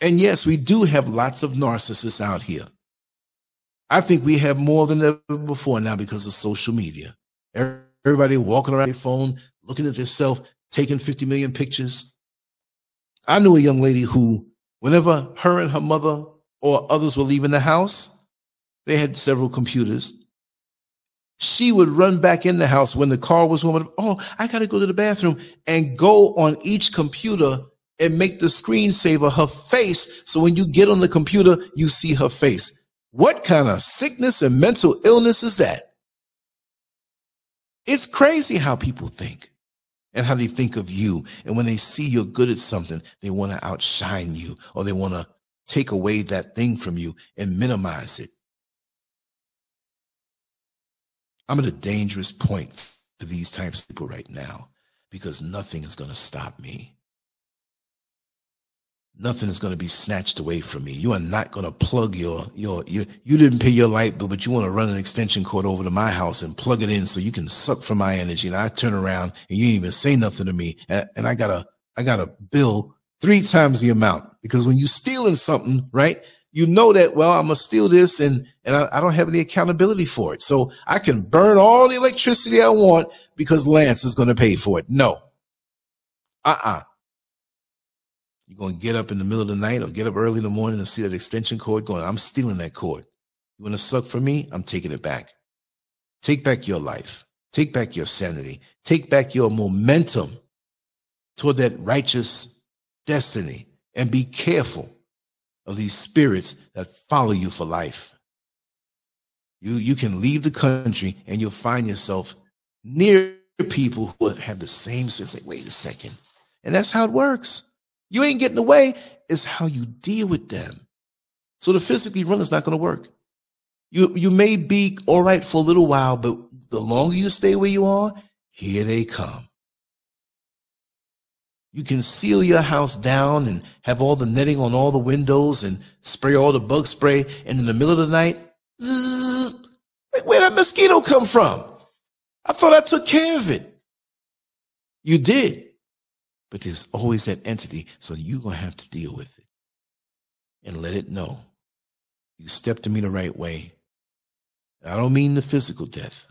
And yes, we do have lots of narcissists out here. I think we have more than ever before now because of social media. Everybody walking around their phone, looking at themselves, taking 50 million pictures. I knew a young lady who, whenever her and her mother or others were leaving the house. They had several computers. She would run back in the house when the car was warming up. Oh, I got to go to the bathroom and go on each computer and make the screensaver her face. So when you get on the computer, you see her face. What kind of sickness and mental illness is that? It's crazy how people think and how they think of you. And when they see you're good at something, they want to outshine you or they want to take away that thing from you and minimize it. I'm at a dangerous point for these types of people right now because nothing is going to stop me. Nothing is going to be snatched away from me. You are not going to plug your, your, your, you didn't pay your light bill, but you want to run an extension cord over to my house and plug it in so you can suck from my energy. And I turn around and you didn't even say nothing to me. And, and I got a, I got a bill three times the amount because when you stealing something, right? You know that, well, I'm going to steal this and, and I, I don't have any accountability for it. So I can burn all the electricity I want because Lance is going to pay for it. No. Uh-uh. You're going to get up in the middle of the night or get up early in the morning and see that extension cord going, I'm stealing that cord. You want to suck for me? I'm taking it back. Take back your life. Take back your sanity. Take back your momentum toward that righteous destiny and be careful of these spirits that follow you for life. You, you can leave the country and you'll find yourself near people who have the same spirit. Say, wait a second. And that's how it works. You ain't getting away. It's how you deal with them. So the physically run is not going to work. You, you may be all right for a little while, but the longer you stay where you are, here they come. You can seal your house down and have all the netting on all the windows and spray all the bug spray. And in the middle of the night, zzz, where'd that mosquito come from? I thought I took care of it. You did. But there's always that entity. So you're going to have to deal with it and let it know. You stepped to me the right way. I don't mean the physical death,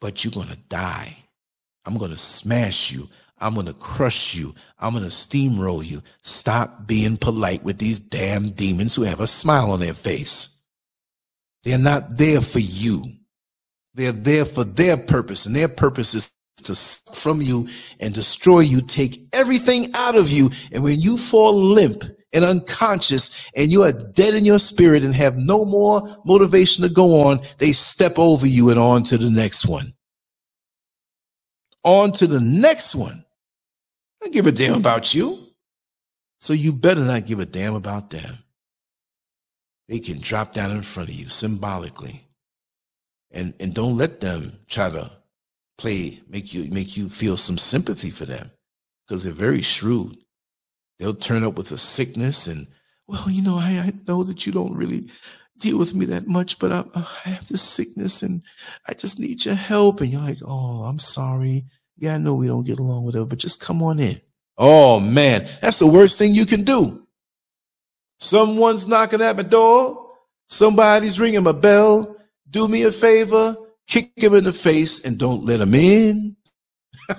but you're going to die. I'm going to smash you. I'm going to crush you. I'm going to steamroll you. Stop being polite with these damn demons who have a smile on their face. They're not there for you. They're there for their purpose, and their purpose is to from you and destroy you, take everything out of you. And when you fall limp and unconscious and you are dead in your spirit and have no more motivation to go on, they step over you and on to the next one. On to the next one. I give a damn about you. So you better not give a damn about them. They can drop down in front of you symbolically. And, and don't let them try to play make you make you feel some sympathy for them because they're very shrewd. They'll turn up with a sickness and well, you know, I, I know that you don't really deal with me that much, but I, I have this sickness and I just need your help. And you're like, oh, I'm sorry. Yeah, I know we don't get along with it, but just come on in. Oh man, that's the worst thing you can do. Someone's knocking at my door. Somebody's ringing my bell. Do me a favor kick him in the face and don't let him in.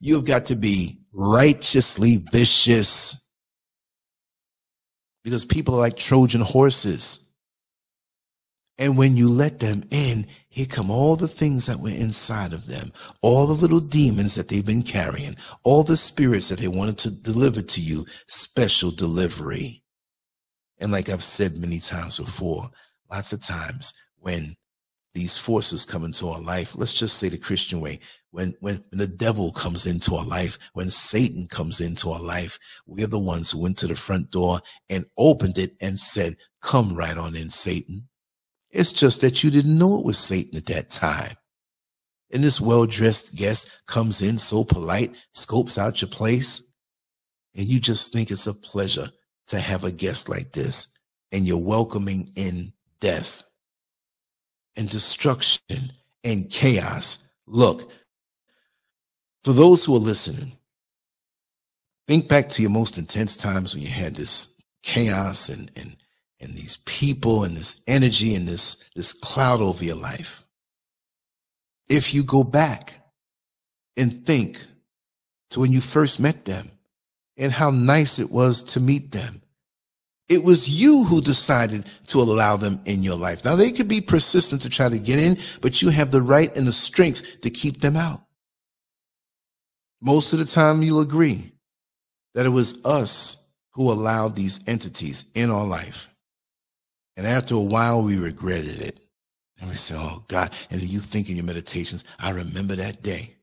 You've got to be righteously vicious because people are like Trojan horses. And when you let them in, here come all the things that were inside of them, all the little demons that they've been carrying, all the spirits that they wanted to deliver to you, special delivery. And like I've said many times before, lots of times when these forces come into our life. Let's just say the Christian way. When, when, when the devil comes into our life, when Satan comes into our life, we're the ones who went to the front door and opened it and said, come right on in, Satan. It's just that you didn't know it was Satan at that time. And this well-dressed guest comes in so polite, scopes out your place, and you just think it's a pleasure to have a guest like this, and you're welcoming in death and destruction and chaos. Look, for those who are listening, think back to your most intense times when you had this chaos and, and, and these people and this energy and this, this cloud over your life. If you go back and think to when you first met them and how nice it was to meet them it was you who decided to allow them in your life. Now they could be persistent to try to get in, but you have the right and the strength to keep them out. Most of the time you'll agree that it was us who allowed these entities in our life. And after a while, we regretted it. And we say, oh God. And then you think in your meditations, I remember that day.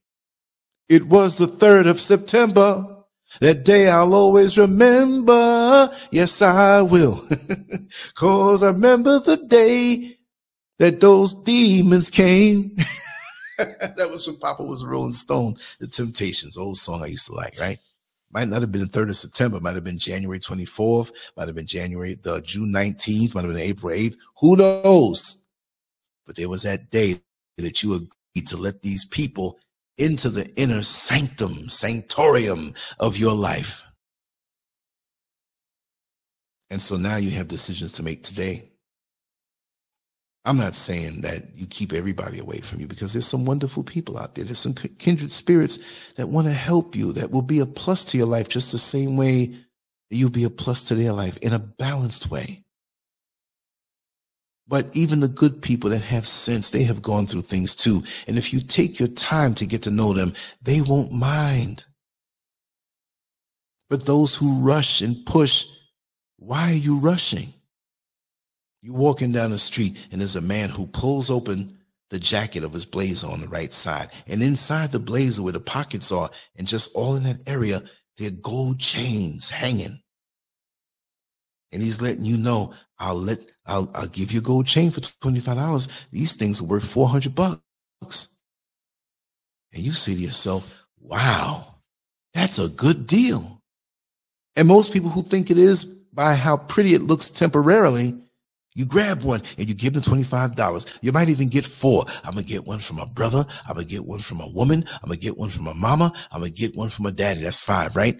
It was the 3rd of September. That day I'll always remember. Yes, I will. Cause I remember the day that those demons came. that was when Papa was a Rolling Stone, The Temptations, old song I used to like, right? Might not have been the 3rd of September, might have been January 24th, might have been January, the June 19th, might have been April 8th. Who knows? But there was that day that you agreed to let these people into the inner sanctum, sanctorium of your life. And so now you have decisions to make today. I'm not saying that you keep everybody away from you because there's some wonderful people out there. There's some kindred spirits that want to help you, that will be a plus to your life just the same way you'll be a plus to their life in a balanced way. But even the good people that have sense, they have gone through things too. And if you take your time to get to know them, they won't mind. But those who rush and push, why are you rushing? You're walking down the street and there's a man who pulls open the jacket of his blazer on the right side. And inside the blazer where the pockets are and just all in that area, there are gold chains hanging. And he's letting you know, I'll let, I'll, I'll give you a gold chain for $25. These things are worth 400 bucks. And you say to yourself, wow, that's a good deal. And most people who think it is by how pretty it looks temporarily, you grab one and you give them $25. You might even get four. I'm going to get one from a brother. I'm going to get one from a woman. I'm going to get one from a mama. I'm going to get one from a daddy. That's five, right?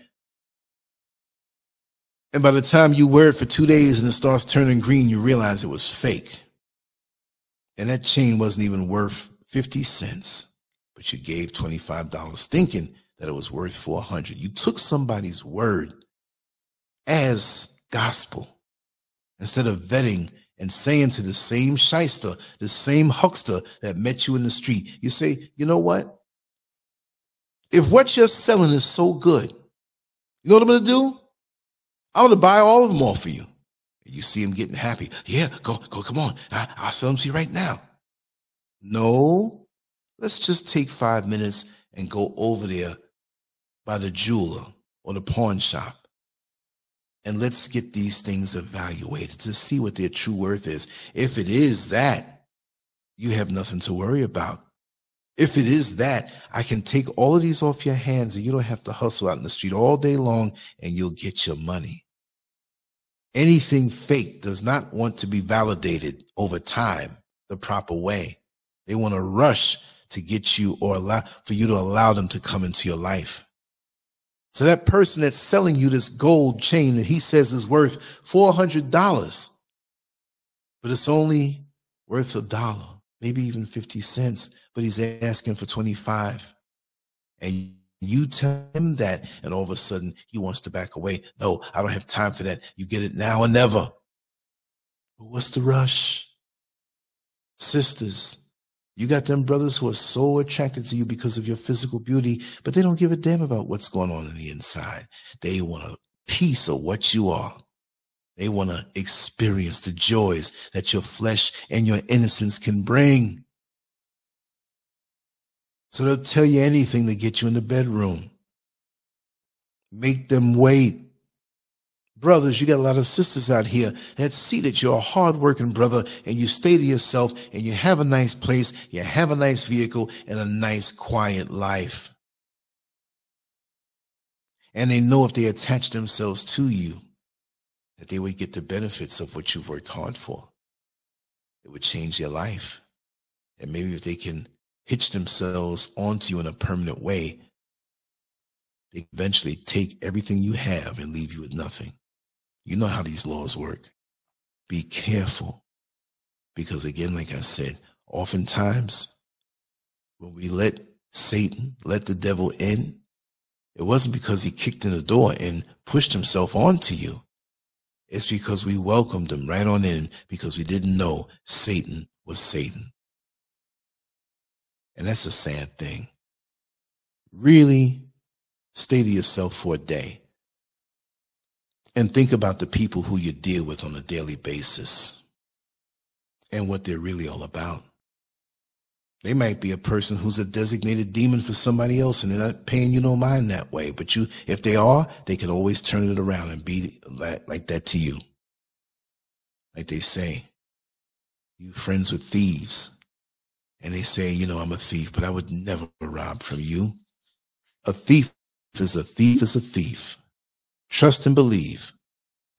And by the time you wear it for two days and it starts turning green, you realize it was fake. And that chain wasn't even worth 50 cents, but you gave $25 thinking that it was worth 400. You took somebody's word as gospel instead of vetting and saying to the same shyster, the same huckster that met you in the street, you say, you know what? If what you're selling is so good, you know what I'm going to do? I'm going to buy all of them off for you. You see him getting happy. Yeah, go, go, come on. I, I'll sell them to you right now. No, let's just take five minutes and go over there by the jeweler or the pawn shop and let's get these things evaluated to see what their true worth is. If it is that, you have nothing to worry about. If it is that, I can take all of these off your hands and you don't have to hustle out in the street all day long and you'll get your money. Anything fake does not want to be validated over time the proper way. They want to rush to get you or allow for you to allow them to come into your life. So that person that's selling you this gold chain that he says is worth $400, but it's only worth a dollar, maybe even 50 cents, but he's asking for 25. And you tell him that, and all of a sudden he wants to back away. No, I don't have time for that. You get it now or never. But what's the rush? Sisters, you got them brothers who are so attracted to you because of your physical beauty, but they don't give a damn about what's going on in the inside. They want a piece of what you are. They want to experience the joys that your flesh and your innocence can bring. So they'll tell you anything to get you in the bedroom. Make them wait brothers, you got a lot of sisters out here that see that you're a hardworking brother and you stay to yourself and you have a nice place, you have a nice vehicle and a nice quiet life. And they know if they attach themselves to you, that they would get the benefits of what you've worked hard for. It would change their life. And maybe if they can hitch themselves onto you in a permanent way, they eventually take everything you have and leave you with nothing. You know how these laws work. Be careful. Because again, like I said, oftentimes when we let Satan, let the devil in, it wasn't because he kicked in the door and pushed himself onto you. It's because we welcomed him right on in because we didn't know Satan was Satan. And that's a sad thing. Really stay to yourself for a day and think about the people who you deal with on a daily basis and what they're really all about. They might be a person who's a designated demon for somebody else and they're not paying you no mind that way. But you, if they are, they can always turn it around and be like, like that to you. Like they say, you friends with thieves. And they say, you know, I'm a thief, but I would never rob from you. A thief is a thief is a thief. Trust and believe.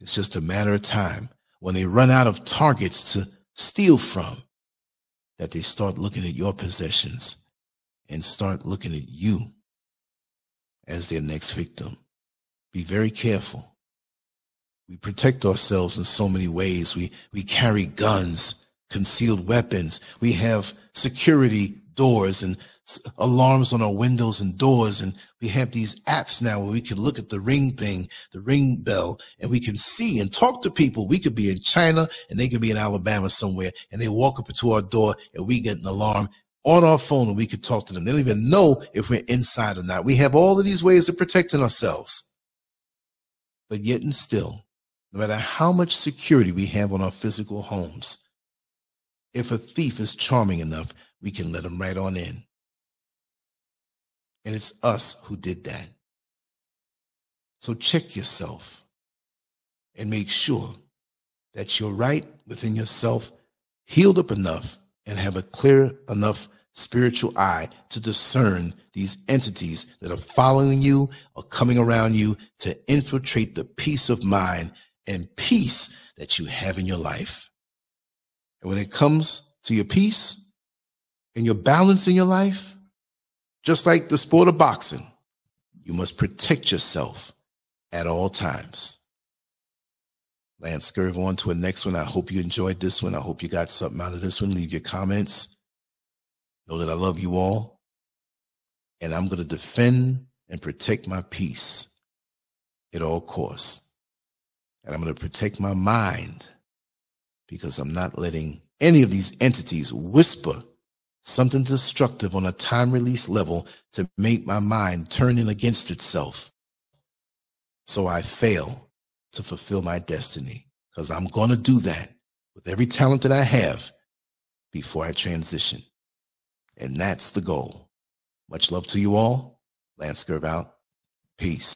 It's just a matter of time when they run out of targets to steal from that they start looking at your possessions and start looking at you as their next victim. Be very careful. We protect ourselves in so many ways. We, we carry guns, concealed weapons. We have security doors and alarms on our windows and doors. And we have these apps now where we can look at the ring thing, the ring bell, and we can see and talk to people. We could be in China and they could be in Alabama somewhere and they walk up to our door and we get an alarm on our phone and we could talk to them. They don't even know if we're inside or not. We have all of these ways of protecting ourselves. But yet and still, no matter how much security we have on our physical homes, if a thief is charming enough, we can let him right on in. And it's us who did that. So check yourself and make sure that you're right within yourself, healed up enough, and have a clear enough spiritual eye to discern these entities that are following you or coming around you to infiltrate the peace of mind and peace that you have in your life. And when it comes to your peace and your balance in your life, just like the sport of boxing, you must protect yourself at all times. Lance Scurv on to a next one. I hope you enjoyed this one. I hope you got something out of this one. Leave your comments. Know that I love you all. And I'm going to defend and protect my peace at all costs. And I'm going to protect my mind because I'm not letting any of these entities whisper something destructive on a time release level to make my mind turn in against itself. So I fail to fulfill my destiny because I'm going to do that with every talent that I have before I transition. And that's the goal. Much love to you all. Lance Scurv out. Peace.